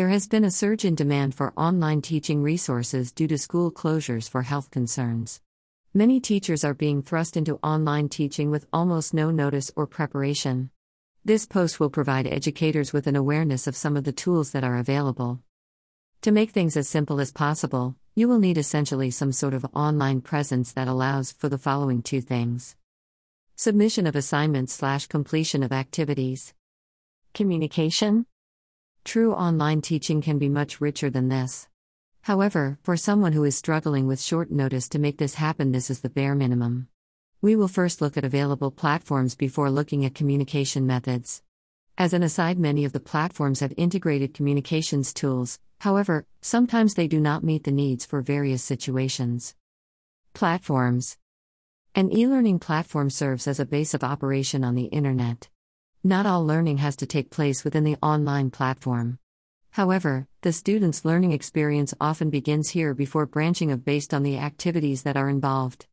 There has been a surge in demand for online teaching resources due to school closures for health concerns. Many teachers are being thrust into online teaching with almost no notice or preparation. This post will provide educators with an awareness of some of the tools that are available. To make things as simple as possible, you will need essentially some sort of online presence that allows for the following two things submission of assignments slash completion of activities communication true online teaching can be much richer than this. However for someone who is struggling with short notice to make this happen this is the bare minimum. We will first look at available platforms before looking at communication methods. As an aside, many of the platforms have integrated communications tools, however, sometimes they do not meet the needs for various situations. Platforms. An e learning platform serves as a base of operation on the Internet. Not all learning has to take place within the online platform. However, the student's learning experience often begins here before branching of based on the activities that are involved.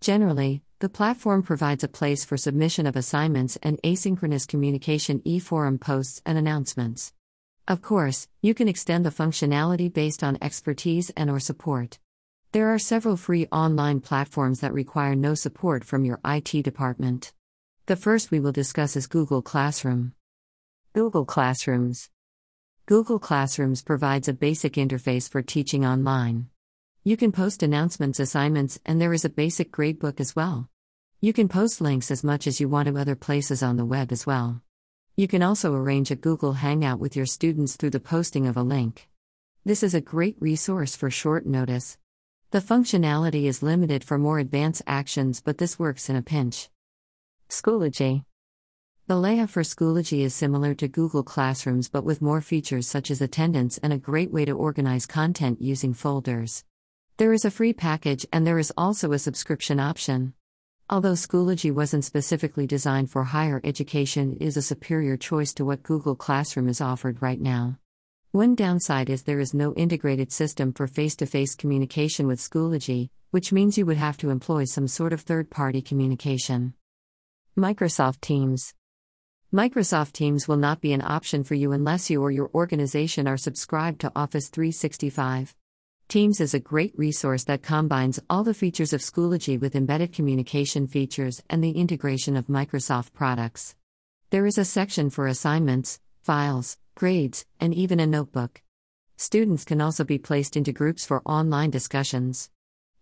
Generally, the platform provides a place for submission of assignments and asynchronous communication e forum posts and announcements. Of course, you can extend the functionality based on expertise and or support. There are several free online platforms that require no support from your IT department. The first we will discuss is Google Classroom. Google Classrooms. Google Classrooms provides a basic interface for teaching online. You can post announcements, assignments, and there is a basic gradebook as well. You can post links as much as you want to other places on the web as well. You can also arrange a Google Hangout with your students through the posting of a link. This is a great resource for short notice. The functionality is limited for more advanced actions, but this works in a pinch. Schoology The layout for Schoology is similar to Google Classrooms but with more features such as attendance and a great way to organize content using folders. There is a free package and there is also a subscription option. Although Schoology wasn't specifically designed for higher education, it is a superior choice to what Google Classroom is offered right now. One downside is there is no integrated system for face to face communication with Schoology, which means you would have to employ some sort of third party communication. Microsoft Teams Microsoft Teams will not be an option for you unless you or your organization are subscribed to Office 365. Teams is a great resource that combines all the features of Schoology with embedded communication features and the integration of Microsoft products. There is a section for assignments, files, grades, and even a notebook. Students can also be placed into groups for online discussions.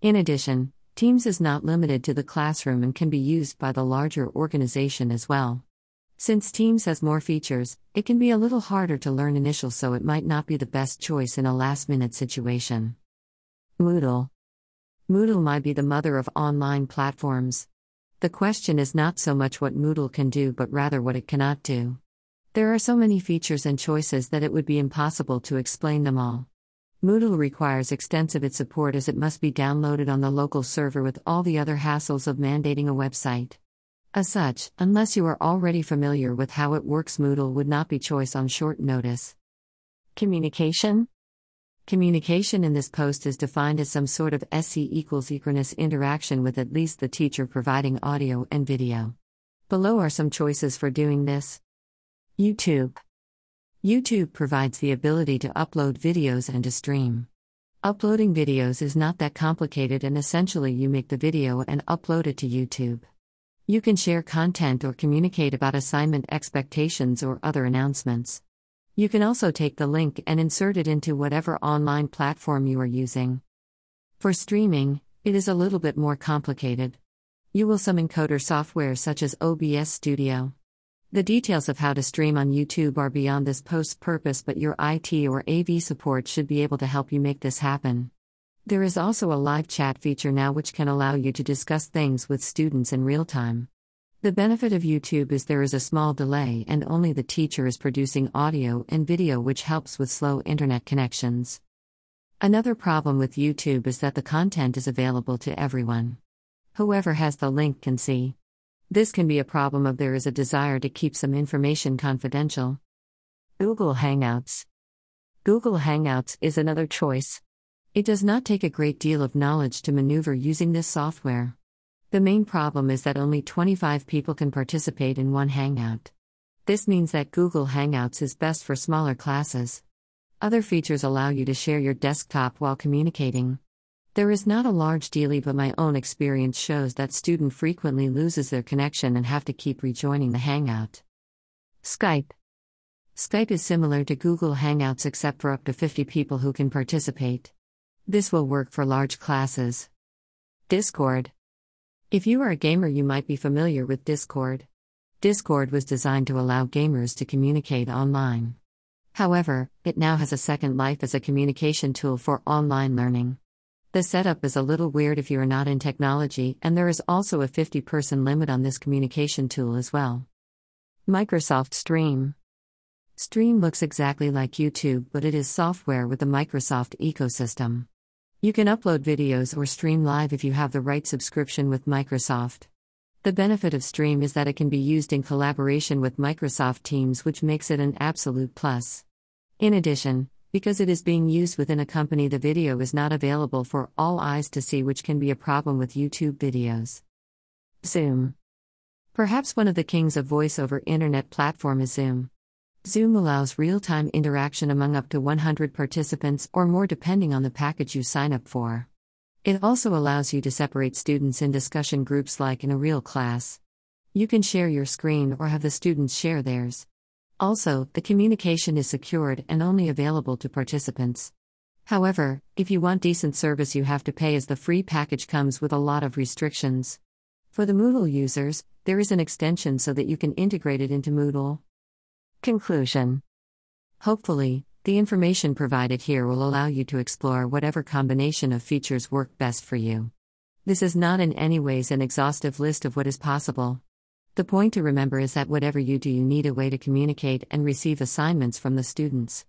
In addition, Teams is not limited to the classroom and can be used by the larger organization as well. Since Teams has more features, it can be a little harder to learn initial, so it might not be the best choice in a last minute situation. Moodle Moodle might be the mother of online platforms. The question is not so much what Moodle can do, but rather what it cannot do. There are so many features and choices that it would be impossible to explain them all. Moodle requires extensive its support as it must be downloaded on the local server with all the other hassles of mandating a website. As such, unless you are already familiar with how it works, Moodle would not be choice on short notice. Communication Communication in this post is defined as some sort of SC equals synchronous interaction with at least the teacher providing audio and video. Below are some choices for doing this. YouTube YouTube provides the ability to upload videos and to stream. Uploading videos is not that complicated, and essentially, you make the video and upload it to YouTube. You can share content or communicate about assignment expectations or other announcements. You can also take the link and insert it into whatever online platform you are using. For streaming, it is a little bit more complicated. You will some encoder software such as OBS Studio. The details of how to stream on YouTube are beyond this post's purpose, but your IT or AV support should be able to help you make this happen. There is also a live chat feature now which can allow you to discuss things with students in real time. The benefit of YouTube is there is a small delay and only the teacher is producing audio and video, which helps with slow internet connections. Another problem with YouTube is that the content is available to everyone. Whoever has the link can see. This can be a problem if there is a desire to keep some information confidential. Google Hangouts Google Hangouts is another choice. It does not take a great deal of knowledge to maneuver using this software. The main problem is that only 25 people can participate in one Hangout. This means that Google Hangouts is best for smaller classes. Other features allow you to share your desktop while communicating. There is not a large dealie, but my own experience shows that student frequently loses their connection and have to keep rejoining the Hangout. Skype Skype is similar to Google Hangouts except for up to 50 people who can participate. This will work for large classes. Discord If you are a gamer, you might be familiar with Discord. Discord was designed to allow gamers to communicate online. However, it now has a second life as a communication tool for online learning. The setup is a little weird if you are not in technology, and there is also a 50 person limit on this communication tool as well. Microsoft Stream Stream looks exactly like YouTube, but it is software with the Microsoft ecosystem. You can upload videos or stream live if you have the right subscription with Microsoft. The benefit of Stream is that it can be used in collaboration with Microsoft Teams, which makes it an absolute plus. In addition, because it is being used within a company, the video is not available for all eyes to see, which can be a problem with YouTube videos. Zoom. Perhaps one of the kings of voice over internet platform is Zoom. Zoom allows real time interaction among up to 100 participants or more depending on the package you sign up for. It also allows you to separate students in discussion groups like in a real class. You can share your screen or have the students share theirs. Also, the communication is secured and only available to participants. However, if you want decent service, you have to pay as the free package comes with a lot of restrictions. For the Moodle users, there is an extension so that you can integrate it into Moodle. Conclusion Hopefully, the information provided here will allow you to explore whatever combination of features work best for you. This is not in any ways an exhaustive list of what is possible. The point to remember is that whatever you do, you need a way to communicate and receive assignments from the students.